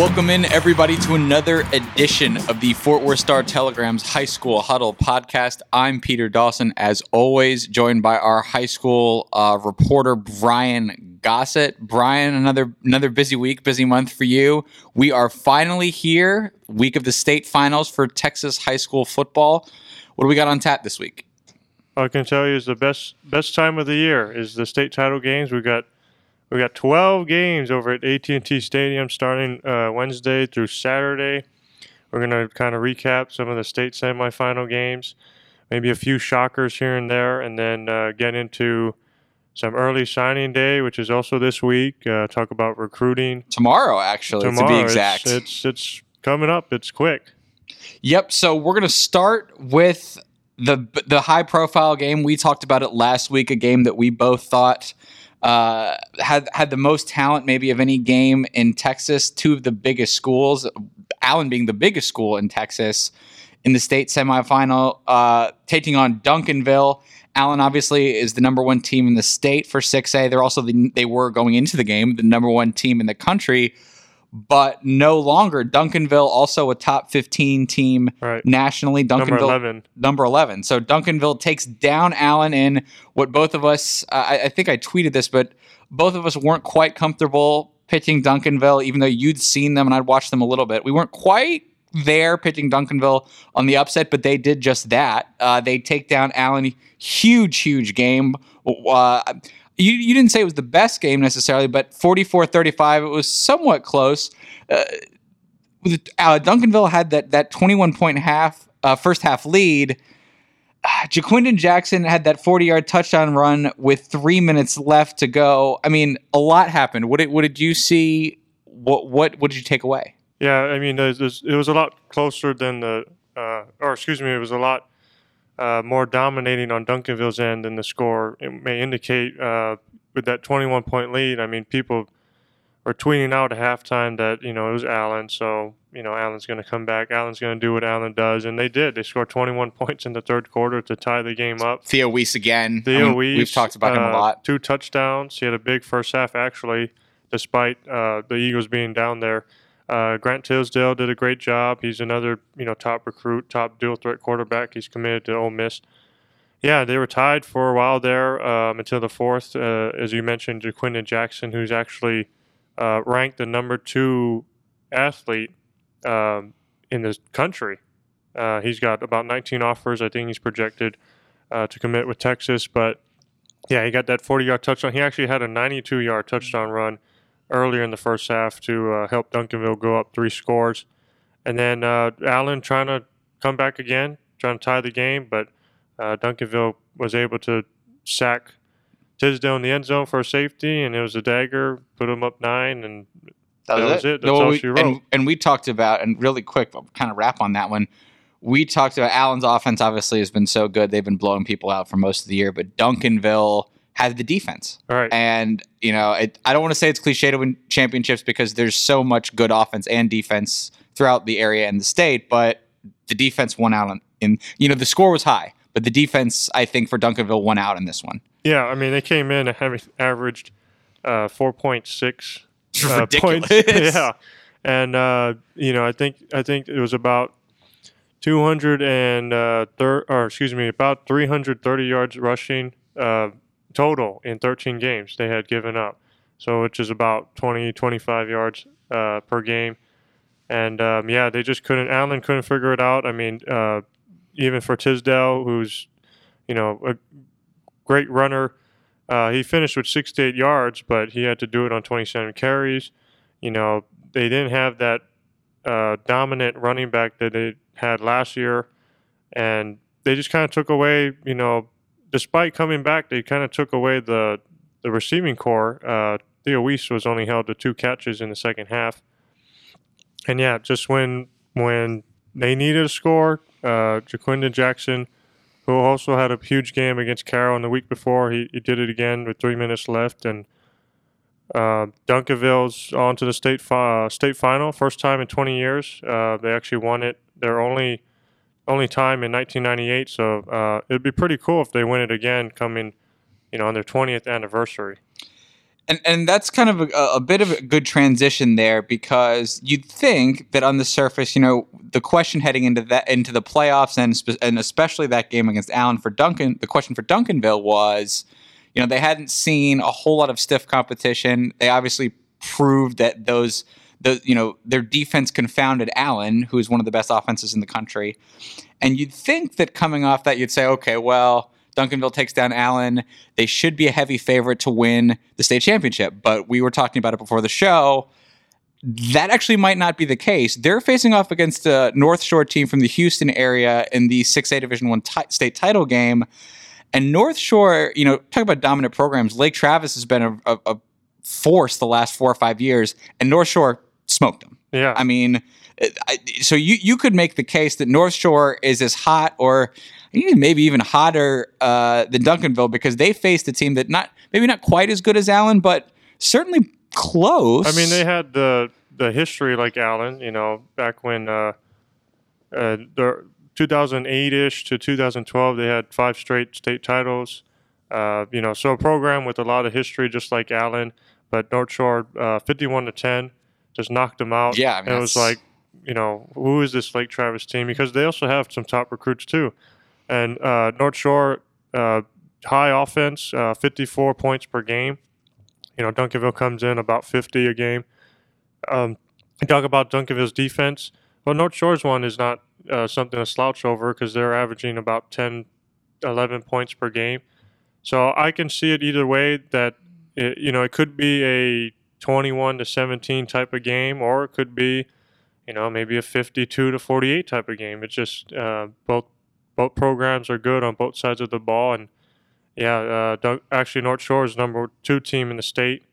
Welcome in, everybody, to another edition of the Fort Worth Star Telegram's High School Huddle podcast. I'm Peter Dawson, as always, joined by our high school uh, reporter, Brian Gossett. Brian, another another busy week, busy month for you. We are finally here, week of the state finals for Texas high school football. What do we got on tap this week? I can tell you is the best best time of the year is the state title games. We've got we got 12 games over at AT&T Stadium starting uh, Wednesday through Saturday. We're going to kind of recap some of the state semifinal games, maybe a few shockers here and there, and then uh, get into some early signing day, which is also this week. Uh, talk about recruiting tomorrow, actually, tomorrow, to be exact. It's, it's, it's coming up. It's quick. Yep. So we're going to start with the the high profile game. We talked about it last week. A game that we both thought uh, had had the most talent maybe of any game in Texas. Two of the biggest schools, Allen being the biggest school in Texas, in the state semifinal, uh, taking on Duncanville. Allen obviously is the number one team in the state for 6A. They're also the, they were going into the game the number one team in the country but no longer. Duncanville, also a top 15 team right. nationally. Duncanville, number 11. Number 11. So Duncanville takes down Allen in what both of us, uh, I, I, think I tweeted this, but both of us weren't quite comfortable pitching Duncanville, even though you'd seen them and I'd watched them a little bit. We weren't quite there pitching Duncanville on the upset, but they did just that. Uh, they take down Allen. Huge, huge game. Uh, you, you didn't say it was the best game necessarily, but 44 35, it was somewhat close. Uh, uh, Duncanville had that, that 21 point half, uh, first half lead. Uh, Ja'Quinden Jackson had that 40 yard touchdown run with three minutes left to go. I mean, a lot happened. What did, what did you see? What, what, what did you take away? Yeah, I mean, it was a lot closer than the, uh, or excuse me, it was a lot uh, more dominating on Duncanville's end than the score it may indicate. Uh, with that 21 point lead, I mean, people were tweeting out at halftime that you know it was Allen, so you know Allen's going to come back. Allen's going to do what Allen does, and they did. They scored 21 points in the third quarter to tie the game up. Theo Wease again. Theo I mean, Wease, we've talked about him a uh, lot. Two touchdowns. He had a big first half actually, despite uh, the Eagles being down there. Uh, Grant Tisdale did a great job. He's another, you know, top recruit, top dual threat quarterback. He's committed to Ole Miss. Yeah, they were tied for a while there um, until the fourth. Uh, as you mentioned, Ja'Quinden Jackson, who's actually uh, ranked the number two athlete um, in the country. Uh, he's got about 19 offers. I think he's projected uh, to commit with Texas. But yeah, he got that 40 yard touchdown. He actually had a 92 yard touchdown run earlier in the first half to uh, help Duncanville go up three scores. And then uh, Allen trying to come back again, trying to tie the game, but uh, Duncanville was able to sack Tisdale in the end zone for a safety, and it was a dagger, put him up nine, and that, that was, it. it. That's no, all we, she wrote. And, and, we talked about, and really quick, I'll kind of wrap on that one. We talked about Allen's offense obviously has been so good. They've been blowing people out for most of the year, but Duncanville – had the defense. Right. And, you know, it, I don't want to say it's cliche to win championships because there's so much good offense and defense throughout the area and the state, but the defense won out in, in you know, the score was high, but the defense, I think, for Duncanville won out in this one. Yeah. I mean, they came in having averaged uh, 4.6 uh, points. yeah. And, uh, you know, I think, I think it was about 200 and, uh, thir- or excuse me, about 330 yards rushing. Uh, total in 13 games they had given up. So, which is about 20, 25 yards uh, per game. And um, yeah, they just couldn't, Allen couldn't figure it out. I mean, uh, even for Tisdale, who's, you know, a great runner, uh, he finished with 68 yards, but he had to do it on 27 carries. You know, they didn't have that uh, dominant running back that they had last year. And they just kind of took away, you know, despite coming back, they kind of took away the the receiving core. Uh, Theo Wease was only held to two catches in the second half, and yeah, just when when they needed a score, uh, Jackson, who also had a huge game against Carroll in the week before, he, he did it again with three minutes left, and uh, Duncanville's on to the state fi- uh, state final, first time in 20 years. Uh, they actually won it. They're only only time in 1998. So uh, it'd be pretty cool if they win it again, coming, you know, on their 20th anniversary. And and that's kind of a, a bit of a good transition there because you'd think that on the surface, you know, the question heading into that into the playoffs and spe- and especially that game against Allen for Duncan, the question for Duncanville was, you know, they hadn't seen a whole lot of stiff competition. They obviously proved that those the you know their defense confounded Allen, who is one of the best offenses in the country. And you'd think that coming off that, you'd say, okay, well, Duncanville takes down Allen. They should be a heavy favorite to win the state championship. But we were talking about it before the show. That actually might not be the case. They're facing off against a North Shore team from the Houston area in the 6A Division One t- state title game. And North Shore, you know, talk about dominant programs. Lake Travis has been a, a, a force the last four or five years, and North Shore smoked them. Yeah. I mean, I, so you you could make the case that North Shore is as hot or maybe even hotter uh, than Duncanville because they faced a team that not maybe not quite as good as Allen, but certainly close. I mean, they had the the history like Allen, you know, back when uh, uh, the 2008 ish to 2012, they had five straight state titles. Uh, you know, so a program with a lot of history, just like Allen, but North Shore, uh, 51 to 10, just knocked them out. Yeah, I mean, and it was like, you know, who is this Lake Travis team? Because they also have some top recruits too, and uh, North Shore uh, high offense, uh, 54 points per game. You know, Duncanville comes in about 50 a game. Um, talk about Duncanville's defense. Well, North Shore's one is not uh, something to slouch over because they're averaging about 10, 11 points per game. So I can see it either way. That it, you know, it could be a 21 to 17 type of game, or it could be, you know, maybe a 52 to 48 type of game. It's just uh, both both programs are good on both sides of the ball, and yeah, uh, actually North Shore is number two team in the state.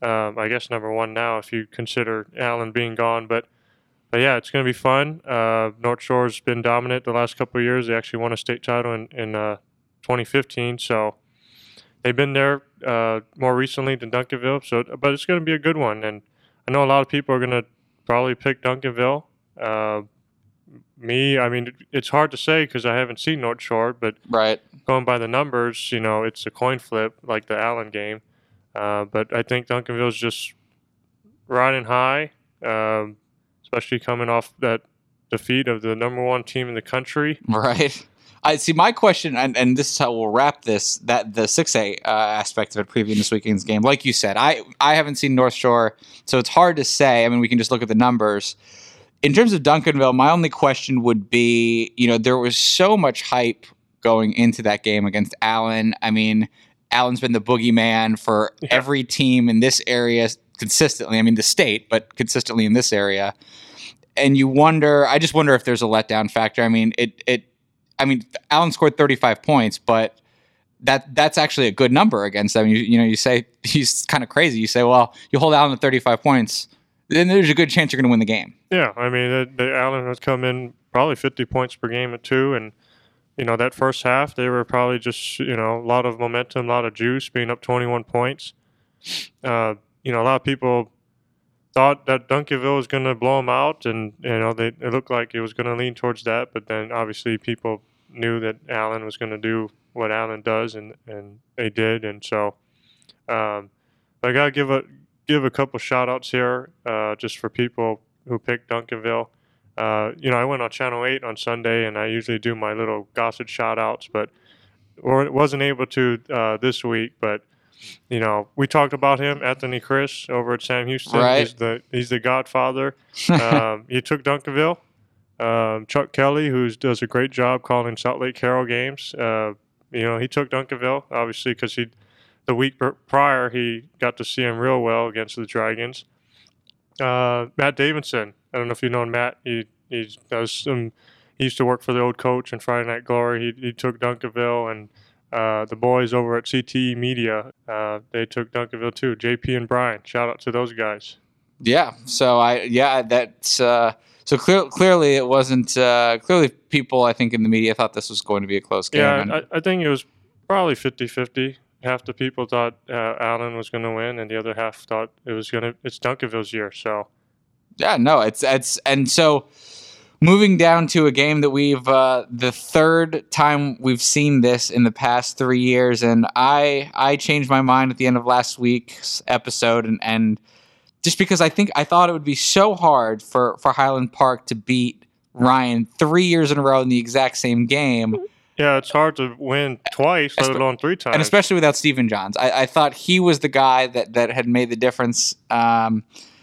Um, I guess number one now if you consider Allen being gone, but but yeah, it's going to be fun. Uh, North Shore's been dominant the last couple years. They actually won a state title in in uh, 2015, so they've been there uh, more recently than Duncanville. So, but it's going to be a good one, and I know a lot of people are going to probably pick Duncanville. Uh, me, I mean, it's hard to say because I haven't seen North Shore, but right. going by the numbers, you know, it's a coin flip like the Allen game. Uh, but I think Duncanville's just riding high, um, especially coming off that defeat of the number one team in the country. Right. I see. My question, and, and this is how we'll wrap this: that the six A uh, aspect of it, previewing this weekend's game. Like you said, I I haven't seen North Shore, so it's hard to say. I mean, we can just look at the numbers. In terms of Duncanville, my only question would be, you know, there was so much hype going into that game against Allen. I mean, Allen's been the boogeyman for Yeah. every team in this area consistently. I mean, the state, but consistently in this area. And you wonder, I just wonder if there's a letdown factor. I mean, it it I mean, Allen scored 35 points, but that that's actually a good number against them. You you know, you say he's kind of crazy. You say, well, you hold Allen to 35 points, then there's a good chance you're going to win the game. Yeah, I mean, the, the Allen has come in probably 50 points per game at two, and you know that first half they were probably just you know a lot of momentum, a lot of juice, being up 21 points. Uh, you know, a lot of people thought that Duncanville was going to blow them out, and you know they it looked like it was going to lean towards that, but then obviously people knew that Allen was going to do what Allen does, and and they did, and so. Um, I gotta give a give a couple shout outs here, uh, just for people who picked Duncanville. Uh, you know, I went on Channel 8 on Sunday, and I usually do my little gossip shout outs, but or wasn't able to uh, this week. But you know, we talked about him, Anthony Chris, over at Sam Houston. Right. He's the he's the Godfather. um, he took Duncanville. Um, Chuck Kelly, who does a great job calling Southlake Carroll games, uh, you know, he took Duncanville obviously because he the week prior he got to see him real well against the Dragons. Uh, Matt Davidson, I don't know if you know Matt. He he does some. He used to work for the old coach in Friday Night Glory. He he took Duncanville and. Uh, the boys over at CTE Media, uh, they took Duncanville too. JP and Brian, shout out to those guys. Yeah. So I yeah that's uh, so clear, clearly it wasn't uh, clearly people I think in the media thought this was going to be a close game. Yeah, I, I think it was probably 50-50. Half the people thought uh, Allen was going to win, and the other half thought it was going to. It's Duncanville's year, so Yeah, no, it's it's and so moving down to a game that we've uh, the third time we've seen this in the past three years, and I I changed my mind at the end of last week's episode, and and just because I think I thought it would be so hard for for Highland Park to beat Ryan three years in a row in the exact same game. Yeah, it's hard to win twice, let alone three times. and especially without Stephen Jones. I, I thought he was the guy that that had made the difference. Um,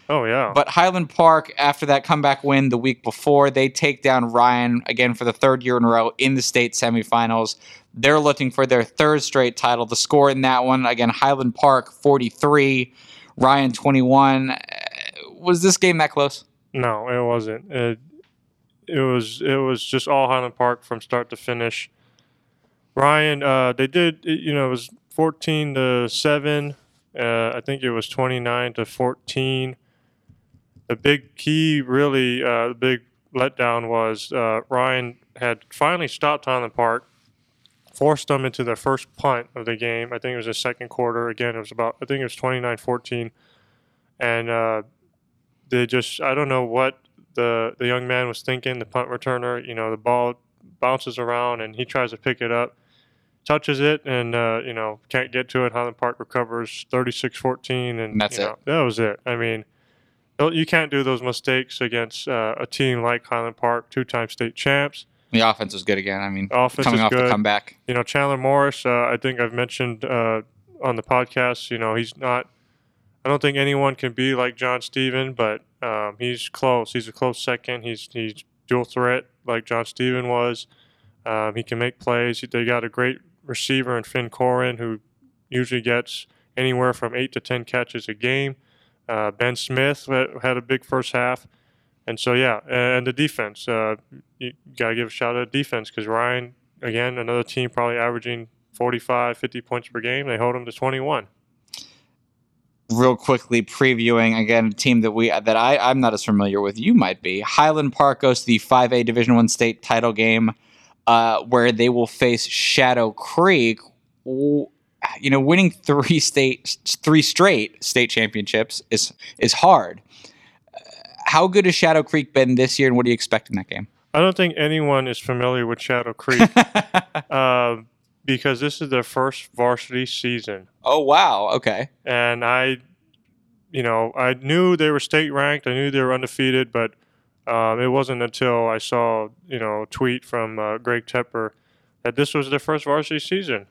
oh yeah, but Highland Park, after that comeback win the week before, they take down Ryan again for the third year in a row in the state semifinals. They're looking for their third straight title. The score in that one again, Highland Park forty three, Ryan twenty one. Was this game that close? no, it wasn't. It, it was it was just all Highland Park from start to finish. Ryan, uh, they did you know it was fourteen to seven. Uh, I think it was twenty nine to fourteen. The big key, really, uh, the big letdown was uh, Ryan had finally stopped Highland Park, forced them into their first punt of the game. I think it was the second quarter. Again, it was about I think it was 29-14. and uh, they just I don't know what the the young man was thinking. The punt returner, you know, the ball bounces around and he tries to pick it up, touches it, and uh, you know can't get to it. Highland Park recovers 36-14, and And that's you it. know, That was it. I mean. Don't- You can't do those mistakes against uh, a team like Highland Park, two-time state champs. The offense is good again. I mean, Offense coming is off the good. comeback. You know, Chandler Morris. Uh, I think I've mentioned uh, on the podcast. You know, he's not. I don't think anyone can be like John Stephen, but um, he's close. He's a close second. He's he's dual threat like John Stephen was. Um, he can make plays. They got a great receiver in Finn Corin who usually gets anywhere from eight to ten catches a game. Uh, ben Smith had a big first half. And so, yeah, and the defense. Uh, you got to give a shout out to defense because Ryan, again, another team probably averaging 45, 50 points per game. They hold them to 21. real quickly previewing again a team that we that I I'm not as familiar with. You might be. Highland Park goes to the 5A Division One state title game, uh, where they will face Shadow Creek. You know, winning three state three straight state championships is is hard. Uh, How good has Shadow Creek been this year, and what do you expect in that game? I don't think anyone is familiar with Shadow Creek uh, because this is their first varsity season. oh wow, okay. and I, you know, I knew they were state ranked. I knew they were undefeated, but um, it wasn't until I saw, you know, a tweet from uh, Greg Tepper that this was their first varsity season.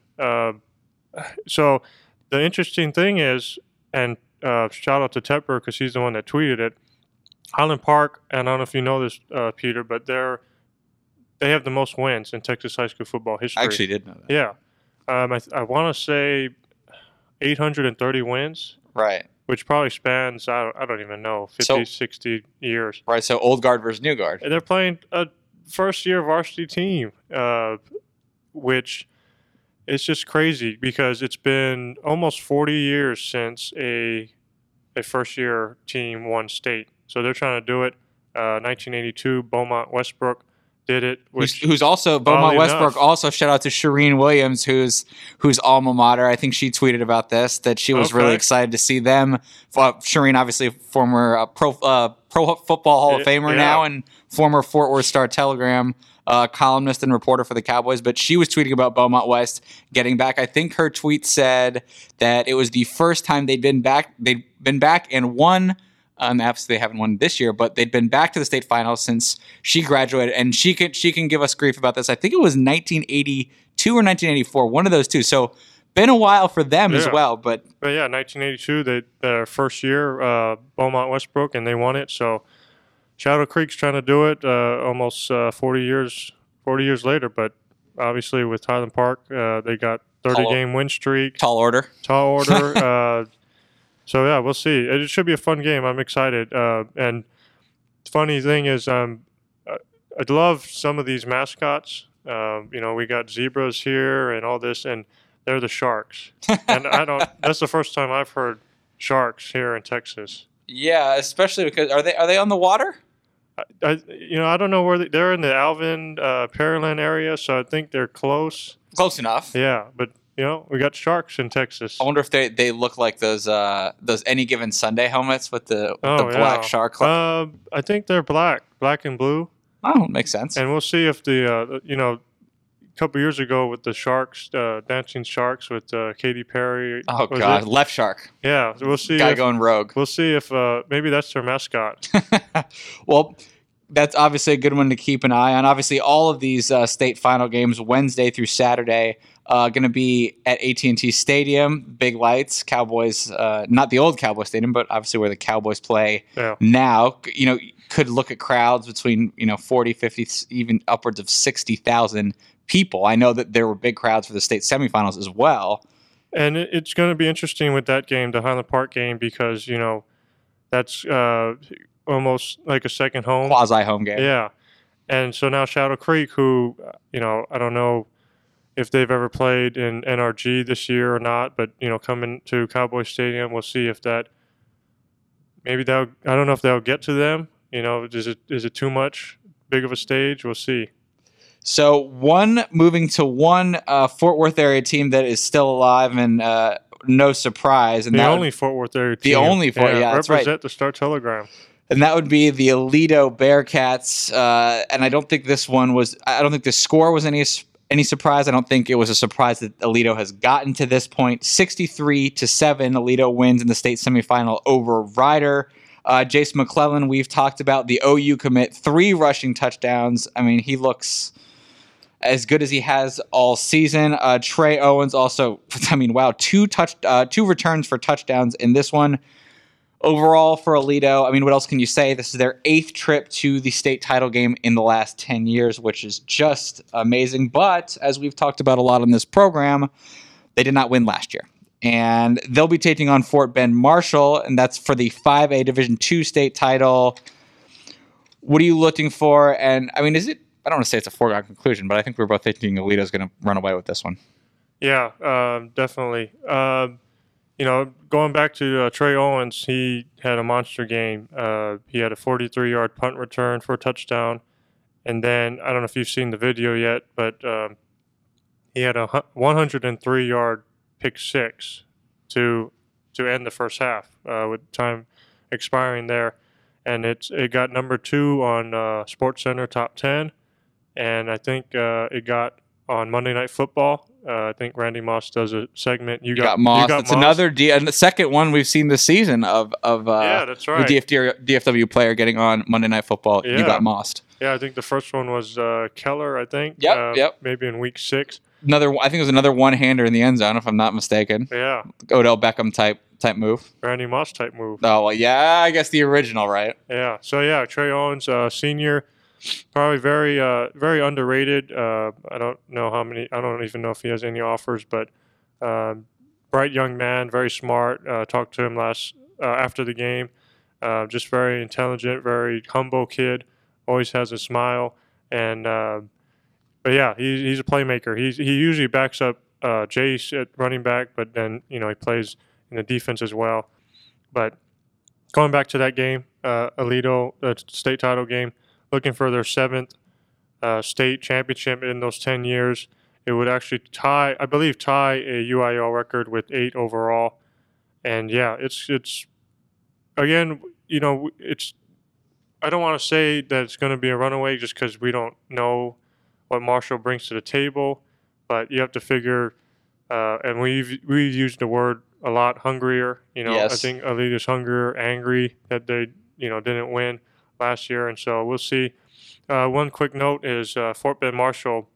So the interesting thing is, and uh, shout out to Tepper because he's the one that tweeted it. Highland Park, and I don't know if you know this, uh, Peter, but they're they have the most wins in Texas high school football history. I actually did know that. yeah, um, I, I want to say 830 wins Right, which probably spans I don't, I don't even know 50 So- 60 years right. So old guard versus new guard. and they're playing a first year varsity team uh, which is just crazy because it's been almost 40 years since a a first year team won state. So they're trying to do it uh, 1982 Beaumont Westbrook did it Who's, which who's also Beaumont Westbrook. enough- Also, shout out to Charean Williams, who's whose alma mater. I think she tweeted about this that she was really excited to see them. Well, Charean, obviously, former uh, pro uh, pro football Hall of Famer yeah. now, and former Fort Worth Star Telegram uh, columnist and reporter for the Cowboys. But she was tweeting about Beaumont West getting back. I think her tweet said that it was the first time they'd been back. They'd been back and won. Um, obviously, they haven't won this year, but they'd been back to the state finals since she graduated, and she could she can give us grief about this. I think it was 1982 or 1984, one of those two. So, been a while for them as well. But But yeah, 1982, they their first year, uh, Beaumont Westbrook, and they won it. So Shadow Creek's trying to do it uh, almost uh, 40 years 40 years later. But obviously, with Highland Park, uh, they got 30 Tall- game win streak, tall order. tall order. so yeah, we'll see. It should be a fun game. I'm excited. Uh, and funny thing is, um, I- I love some of these mascots. Um, you know, we got zebras here and all this, and they're the sharks. and I don't. That's the first time I've heard sharks here in Texas. Yeah, especially because are they are they on the water? I, I you know, I don't know where they, they're in the Alvin, uh, Pearland area, so I think they're close. Close enough. Yeah, but you know, we got sharks in Texas. I wonder if they, they look like those uh those any given Sunday helmets with the with Oh, the black yeah. shark. Uh, I think they're black, black and blue. Oh, makes sense. and we'll see if the uh, you know a couple years ago with the Sharks, uh, Dancing Sharks with uh, Katy Perry. oh god, it? left shark. Yeah, we'll see. Guy If, going rogue. we'll see if uh, maybe that's their mascot. well, that's obviously a good one to keep an eye on. Obviously, all of these uh, state final games, Wednesday through Saturday, uh, going to be at AT&T Stadium. Big lights, Cowboys. Uh, not the old Cowboy Stadium, but obviously where the Cowboys play Yeah. now. You know, could look at crowds between you know 40, 50, even upwards of sixty thousand people. I know that there were big crowds for the state semifinals as well. And it's going to be interesting with that game, the Highland Park game, because you know that's uh, almost like a second home. Quasi home game. Yeah, and so now Shadow Creek, who uh, you know, I don't know if they've ever played in NRG this year or not, but you know, coming to Cowboy Stadium, we'll see if that maybe that I don't know if that'll get to them. You know, is it is it too much big of a stage? We'll see. So one moving to one uh, Fort Worth area team that is still alive and uh, no surprise, and The only Fort Worth area The only Fort- yeah, that's right. represent the Star Telegram. and that would be the Aledo Bearcats. Uh, and I don't think this one was. I don't think the score was any any surprise. I don't think it was a surprise that Aledo has gotten to this point. Sixty three to seven, Aledo wins in the state semifinal over Rider. Uh, Jase McClellan, we've talked about the OU commit, three rushing touchdowns. I mean, he looks as good as he has all season. Uh, Trey Owens also, I mean, wow, two touch, uh, two returns for touchdowns in this one. Overall for Aledo, I mean, what else can you say? This is their eighth trip to the state title game in the last 10 years, which is just amazing. But as we've talked about a lot on this program, they did not win last year. And they'll be taking on Fort Bend Marshall, and that's for the 5A Division II state title. What are you looking for? And I mean, is it, I don't want to say it's a foregone conclusion, but I think we're both thinking Aledo's going to run away with this one. Yeah, um, definitely. Um, you know, going back to uh, Trey Owens, he had a monster game. Uh, he had a 43 yard punt return for a touchdown. And then, I don't know if you've seen the video yet, but um, he had a 103 yard pick six to to end the first half uh, with time expiring there. And it's it got number two on uh, Sports Center top 10. And I think uh, it got on Monday Night Football. Uh, I think Randy Moss does a segment. You You got, got Moss. You got it's another D, and the second one we've seen this season of of uh, yeah, that's the right. DFW, player getting on Monday Night Football. You got Mossed. yeah, I think the first one was uh, Keller. I think. Yep, uh, yep. Maybe in week six. Another, I think it was another one hander in the end zone, if I'm not mistaken. Yeah, Odell Beckham type type move. Randy Moss type move. Oh well, yeah, I guess the original, right? Yeah. So yeah, Trey Owens, uh, senior, probably very uh, very underrated. Uh, I don't know how many. I don't even know if he has any offers, but um, bright young man, very smart. Uh, talked to him last uh, after the game. Uh, just very intelligent, very humble kid. Always has a smile, and uh, but yeah, he, he's a playmaker. He's, he usually backs up uh, Jase at running back, but then you know he plays in the defense as well. But going back to that game, uh, Aledo uh, state title game, looking for their seventh uh, state championship in those ten years. It would actually tie, I believe, tie a UIL record with eight overall. And yeah, it's it's again, you know, it's. I don't want to say that it's going to be a runaway just because we don't know what Marshall brings to the table, but you have to figure. Uh, and we've we've used the word a lot, hungrier. You know, I Yes. think Aledo's hungrier, angry that they you know didn't win last year, and so we'll see. Uh, one quick note is uh, Fort Bend Marshall,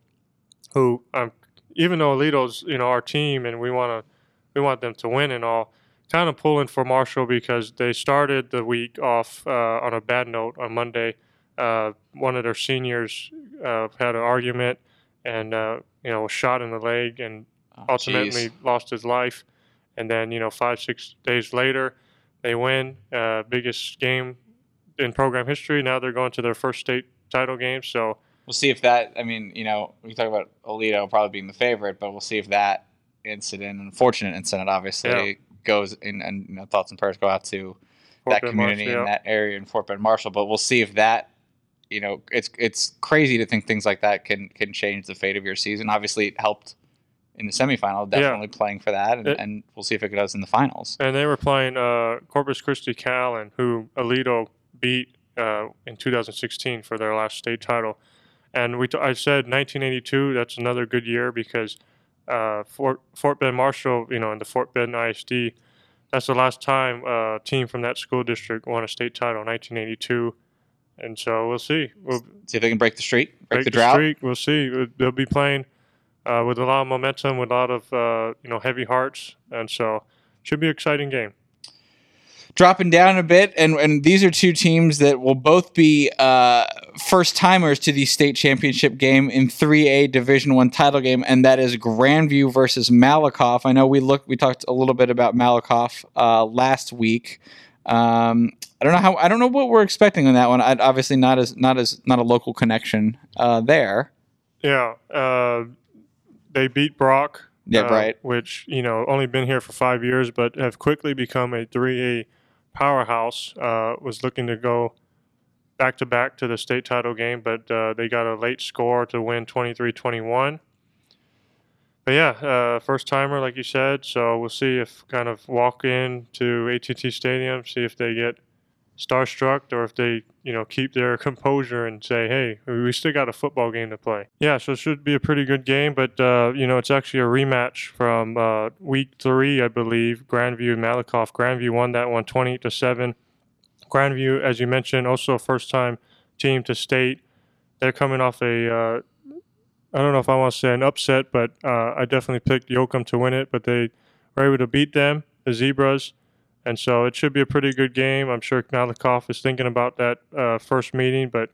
who um, even though Aledo's you know our team and we want to we want them to win and all, kind of pulling for Marshall because they started the week off uh, on a bad note on Monday. Uh, one of their seniors uh, had an argument and uh, you know was shot in the leg and Oh, ultimately jeez. lost his life. And then, you know, five, six days later, they win. Uh, biggest game in program history. Now they're going to their first state title game. So, we'll see if that. I mean, you know, we talk about Aledo probably being the favorite, but we'll see if that incident, unfortunate incident, obviously Yeah. goes in. And you know, thoughts and prayers go out to Fort that Bend community Marshall, in yeah. that area in Fort Bend Marshall. But we'll see if that, you know, it's it's crazy to think things like that can can change the fate of your season. Obviously, it helped in the semifinal, Yeah. definitely playing for that, and, It- and we'll see if it does in the finals. And they were playing uh, Corpus Christi Calallen, who Aledo beat uh, in 2016 for their last state title. And we t- I said 1982. That's another good year because uh, Fort Fort Bend Marshall, you know, in the Fort Bend ISD, that's the last time a team from that school district won a state title, 1982. And so we'll see. We'll See if they can break the streak, break, break the drought. streak. We'll see. They'll be playing uh, with a lot of momentum, with a lot of uh, you know heavy hearts, and so should be an exciting game. Dropping down a bit, and and these are two teams that will both be uh, first timers to the state championship game in 3A Division One title game, and that is Grandview versus Malakoff. I know we looked, we talked a little bit about Malakoff uh, last week. Um, I don't know how, I don't know what we're expecting on that one. I, obviously, not as not as not a local connection uh, there. Yeah, uh, they beat Brock. Yeah, uh, right. Which you know only been here for five years, but have quickly become a 3A powerhouse. Uh, was looking to go back to back to the state title game, but uh, they got a late score to win 23-21. But yeah, uh, first timer, like you said. So we'll see if kind of walk in to AT&T Stadium, see if they get starstruck or if they you know keep their composure and say hey we still got a football game to play. Yeah so it should be a pretty good game but uh, you know it's actually a rematch from uh, week three i believe. Grandview malakoff grandview won that one 20 to 7 grandview as you mentioned also a first time team to state. They're coming off a uh, I don't know if I want to say an upset, but uh, I definitely picked Yoakum to win it. But they were able to beat them, the Zebras, and so it should be a pretty good game. I'm sure Malakoff is thinking about that uh, first meeting, but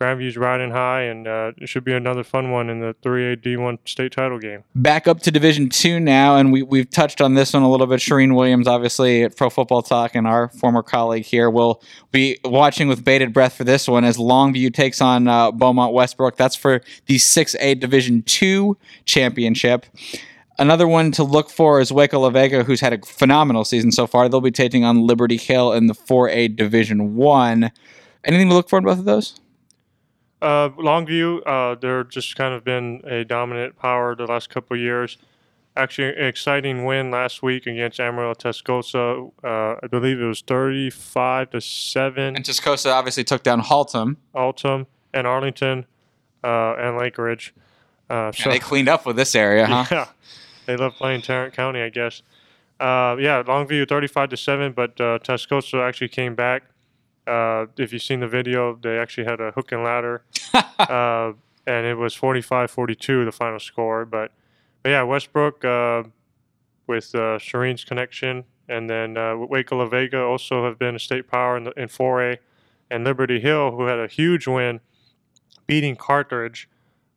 Grandview's riding high, and uh, it should be another fun one in the 3A D1 state title game. back up to Division Two now, and we we've touched on this one a little bit. Charean Williams, obviously at Pro Football Talk, and our former colleague here will be watching with bated breath for this one as Longview takes on uh, Beaumont Westbrook. That's for the Six A Division Two championship. Another one to look for is Waco La Vega, who's had a phenomenal season so far. They'll be taking on Liberty Hill in the 4A Division One. Anything to look for in both of those? Uh, Longview, uh, they're just kind of been a dominant power the last couple of years. Actually, an exciting win last week against Amarillo Tascosa. Uh, I believe it was 35 to 7. And Tascosa obviously took down Haltom. Altum and Arlington uh, and Lake Ridge. Uh, so And they cleaned up with this area, huh? yeah, they love playing Tarrant County, I guess. Uh, yeah, Longview 35 to 7, but uh, Tascosa actually came back. Uh, if you've seen the video, they actually had a hook and ladder, uh, and it was 45 42, the final score. But, but yeah, Westbrook uh, with uh, Charean's connection, and then uh, Waco La Vega also have been a state power in, the, in 4A, and Liberty Hill, who had a huge win beating Carthage,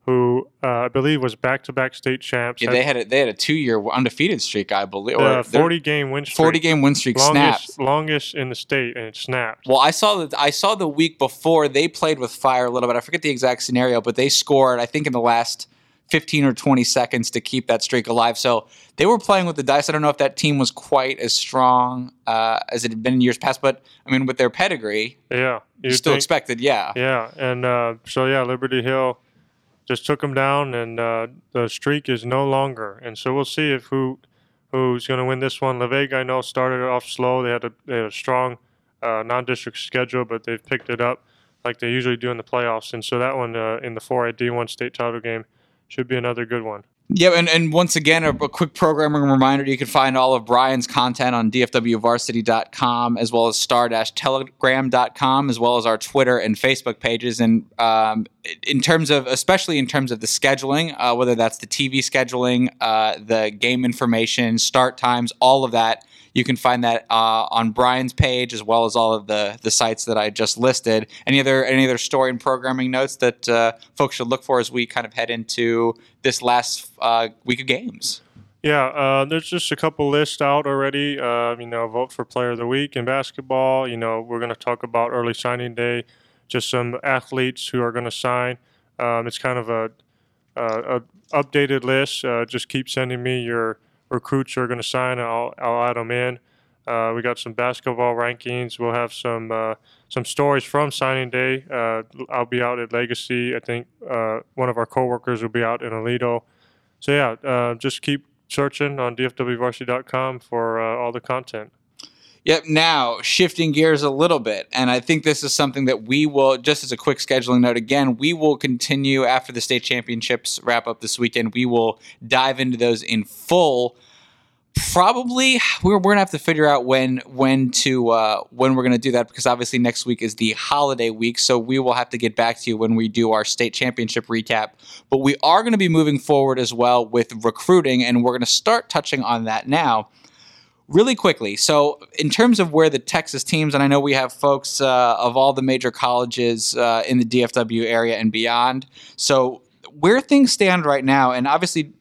who uh, I believe was back to back state champs. Yeah, they had a, they had a two year undefeated streak, I believe. Or 40 game win streak. 40 game win streak longest, snaps. longest in the state, and it snapped. Well, I saw that I saw the week before they played with fire a little bit. I forget the exact scenario, but they scored I think in the last 15 or 20 seconds to keep that streak alive. So they were playing with the dice. I don't know if that team was quite as strong uh, as it had been in years past, but I mean with their pedigree, Yeah, you still think- expected, yeah. Yeah, and uh, so yeah, Liberty Hill just took them down, and uh, the streak is no longer. And so we'll see if who who's going to win this one. Vega, I know, started off slow. They had a, they had a strong uh, non-district schedule, but they've picked it up like they usually do in the playoffs. And so that one uh, in the 4A D1 state title game should be another good one. Yeah, and, and once again, a, a quick programming reminder you can find all of Brian's content on dfwvarsity.com as well as star telegram.com, as well as our Twitter and Facebook pages. And um, in terms of, especially in terms of the scheduling, uh, whether that's the TV scheduling, uh, the game information, start times, all of that, you can find that uh, on Brian's page as well as all of the the sites that I just listed. Any other any other story and programming notes that uh, folks should look for as we kind of head into this last uh, week of games? Yeah, uh, there's just a couple lists out already. Uh, you know, vote for Player of the Week in basketball. You know, we're going to talk about early signing day, just some athletes who are going to sign. Um, it's kind of a, a, updated list. Uh, just keep sending me your recruits are going to sign. I'll I'll add them in. Uh, we got some basketball rankings. We'll have some uh, some stories from signing day. Uh, I'll be out at Legacy. I think uh, one of our coworkers will be out in Aledo. So yeah, uh, just keep searching on dfwvarsity.com for uh, all the content. Yep. Now shifting gears a little bit, and I think this is something that we will, just as a quick scheduling note, again, we will continue after the state championships wrap up this weekend. We will dive into those in full. Probably we're, we're gonna have to figure out when when to uh, when we're gonna do that because obviously next week is the holiday week, so we will have to get back to you when we do our state championship recap. But we are gonna be moving forward as well with recruiting, and we're gonna start touching on that now really quickly. So, in terms of where the Texas teams, and I know we have folks uh, of all the major colleges uh, in the DFW area and beyond. So, where things stand right now, and obviously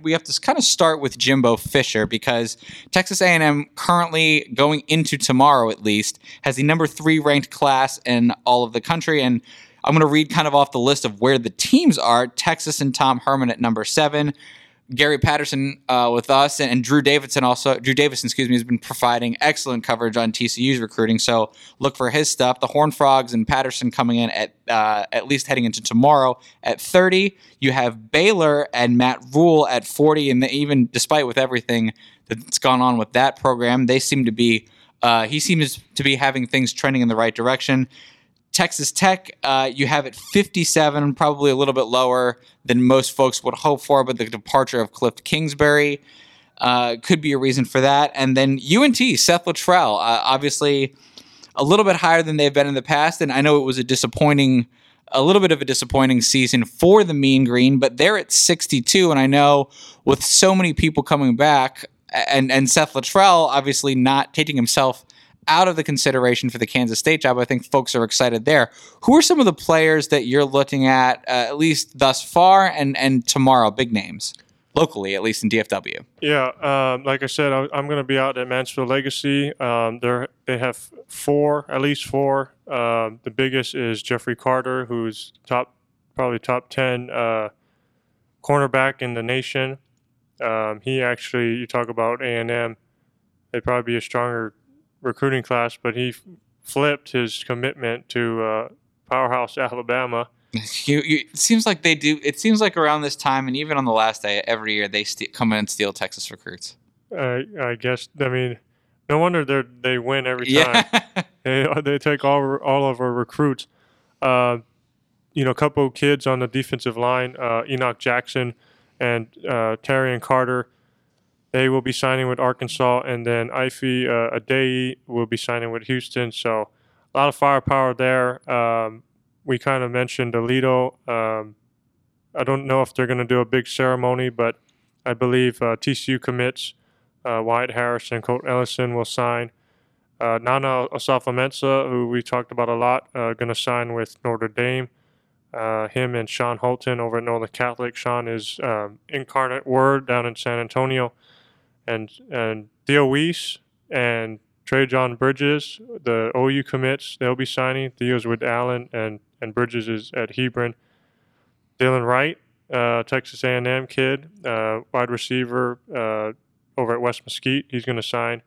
we have to kind of start with Jimbo Fisher because Texas A&M currently going into tomorrow at least has the number three ranked class in all of the country, and I'm going to read kind of off the list of where the teams are. Texas and Tom Herman at number seven. Gary Patterson uh, with us and, and, Drew Davidson also Drew Davidson excuse me has been providing excellent coverage on TCU's recruiting. So look for his stuff. The Horn Frogs and Patterson coming in at uh, at least heading into tomorrow at 30 you have Baylor and Matt Rhule at 40 and even despite with everything that's gone on with that program they seem to be uh, he seems to be having things trending in the right direction Texas Tech, uh, you have it 57, probably a little bit lower than most folks would hope for, but the departure of Cliff Kingsbury uh, could be a reason for that. And then UNT, Seth Littrell, uh, obviously a little bit higher than they've been in the past. And I know it was a disappointing, a little bit of a disappointing season for the Mean Green, but they're at 62. And I know with so many people coming back, and, and Seth Littrell obviously not taking himself out of the consideration for the Kansas State job. I think folks are excited there. Who are some of the players that you're looking at, uh, at least thus far, and and tomorrow, big names locally, at least in DFW? Yeah, um, like I said, I, am going to be out at Mansfield Legacy. Um, they have four, at least four. Um, the biggest is Jeffrey Carter, who's top, probably top ten uh, cornerback in the nation. Um, he actually, you talk about A and M, they'd probably be a stronger recruiting class, but he flipped his commitment to uh, Powerhouse, Alabama. You, you, it seems like they do. It seems like around this time, and even on the last day, every year they st- come in and steal Texas recruits. Uh, I guess. I mean, no wonder they they win every time. Yeah. they they take all all of our recruits. Uh, you know, a couple kids on the defensive line, uh, Enoch Jackson and uh, Terry and Carter. They will be signing with Arkansas, and then Ify uh, Adei will be signing with Houston. So a lot of firepower there. Um, we kind of mentioned Aledo. Um, I don't know if they're going to do a big ceremony, but I believe uh, TCU commits. Uh, Wyatt Harris and Colt Ellison will sign. Uh, Nana Osafo-Mensah, who we talked about a lot, uh, going to sign with Notre Dame. Uh, him and Sean Holton over at Nolan Catholic. Sean is um, incarnate word down in San Antonio and and Theo Wease and Trejan Bridges, the OU commits, they'll be signing. Theo's with Allen and and Bridges is at Hebron. Dylan Wright, uh, Texas A&M kid, uh, wide receiver uh, over at West Mesquite, he's going to sign.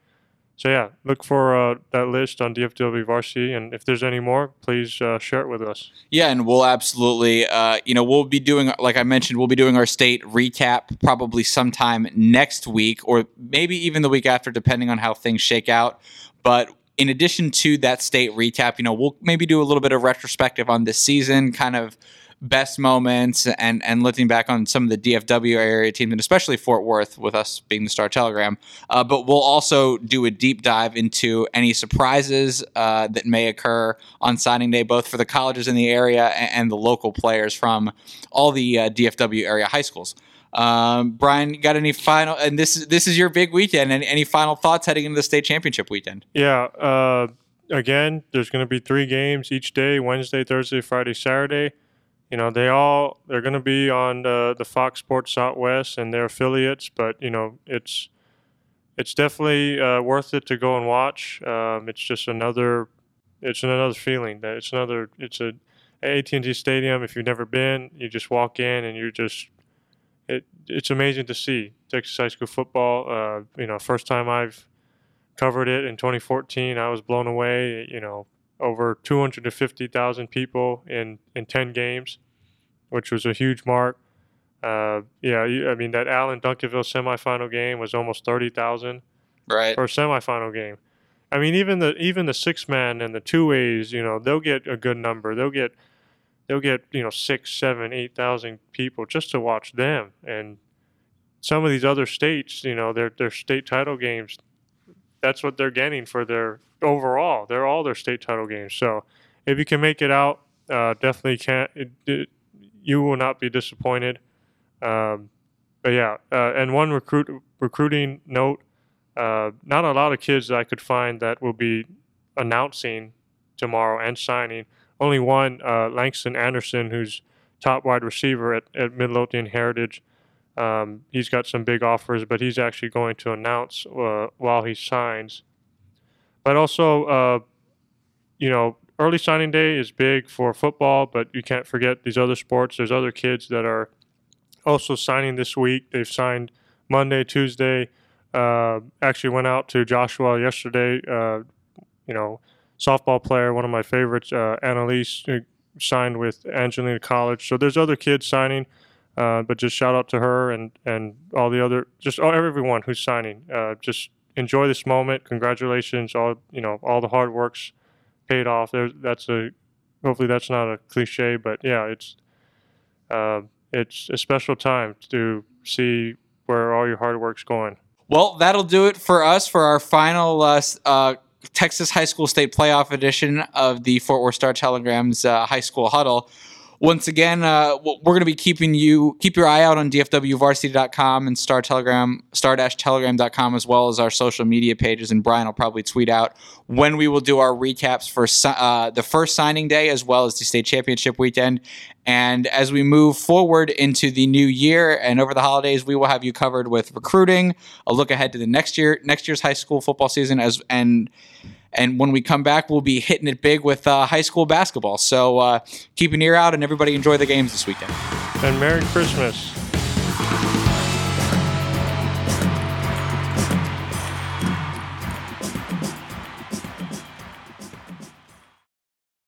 So yeah, look for uh, that list on DFW Varsity, and if there's any more, please uh, share it with us. Yeah, and we'll absolutely, uh, you know, we'll be doing, like I mentioned, we'll be doing our state recap probably sometime next week, or maybe even the week after, depending on how things shake out. But in addition to that state recap, you know, we'll maybe do a little bit of retrospective on this season, kind of best moments and and looking back on some of the DFW area teams and especially Fort Worth with us being the Star Telegram. Uh, but we'll also do a deep dive into any surprises uh, that may occur on signing day, both for the colleges in the area and, and the local players from all the uh, DFW area high schools. Um, Brian, got any final? And this is this is your big weekend. And any final thoughts heading into the state championship weekend? Yeah. Uh, again, there's going to be three games each day: Wednesday, Thursday, Friday, Saturday you know they all they're going to be on the, the Fox Sports Southwest and their affiliates, but you know it's it's definitely uh, worth it to go and watch. Um, it's just another it's another feeling that it's another it's a AT&T Stadium. If you've never been, you just walk in and you're just it it's amazing to see Texas high school football. Uh, you know, first time I've covered it in 2014, I was blown away. You know, over 250,000 people in, in 10 games, which was a huge mark. Uh, yeah, I mean, that Allen Duncanville semifinal game was almost 30,000 right. for a semifinal game. I mean, even the even the six man and the two A's, you know, they'll get a good number. They'll get they'll get you know six, seven, eight thousand people just to watch them. And some of these other states, you know, their their state title games, that's what they're getting for their overall. They're all their state title games. So if you can make it out, uh, definitely can't. It, it, you will not be disappointed. Um, but yeah, uh, and one recruit recruiting note: uh, not a lot of kids that I could find that will be announcing tomorrow and signing. Only one, uh, Langston Anderson, who's top wide receiver at, at Midlothian Heritage. Um, he's got some big offers, but he's actually going to announce uh, while he signs. But also, uh, you know, early signing day is big for football, but you can't forget these other sports. There's other kids that are also signing this week. They've signed Monday, Tuesday. Uh, actually, went out to Joshua yesterday. Uh, you know, softball player, one of my favorites, uh, Annalise, signed with Angelina College. So there's other kids signing. Uh, but just shout out to her and, and all the other, just all, everyone who's signing. Uh, just enjoy this moment. Congratulations. All, you know, all the hard work's paid off. There's, that's a, hopefully that's not a cliche, but yeah, it's, uh, it's a special time to see where all your hard work's going. Well, that'll do it for us for our final uh, uh, Texas High School State Playoff edition of the Fort Worth Star Telegram's uh, High School Huddle once again, uh, we're going to be keeping you keep your eye out on dfwvarsity.com and star telegram star-telegram.com as well as our social media pages. And Brian will probably tweet out when we will do our recaps for uh, the first signing day as well as the state championship weekend. And as we move forward into the new year and over the holidays, we will have you covered with recruiting, a look ahead to the next year next year's high school football season as and and when we come back, we'll be hitting it big with uh, high school basketball. So uh, keep an ear out and everybody enjoy the games this weekend. And Merry Christmas.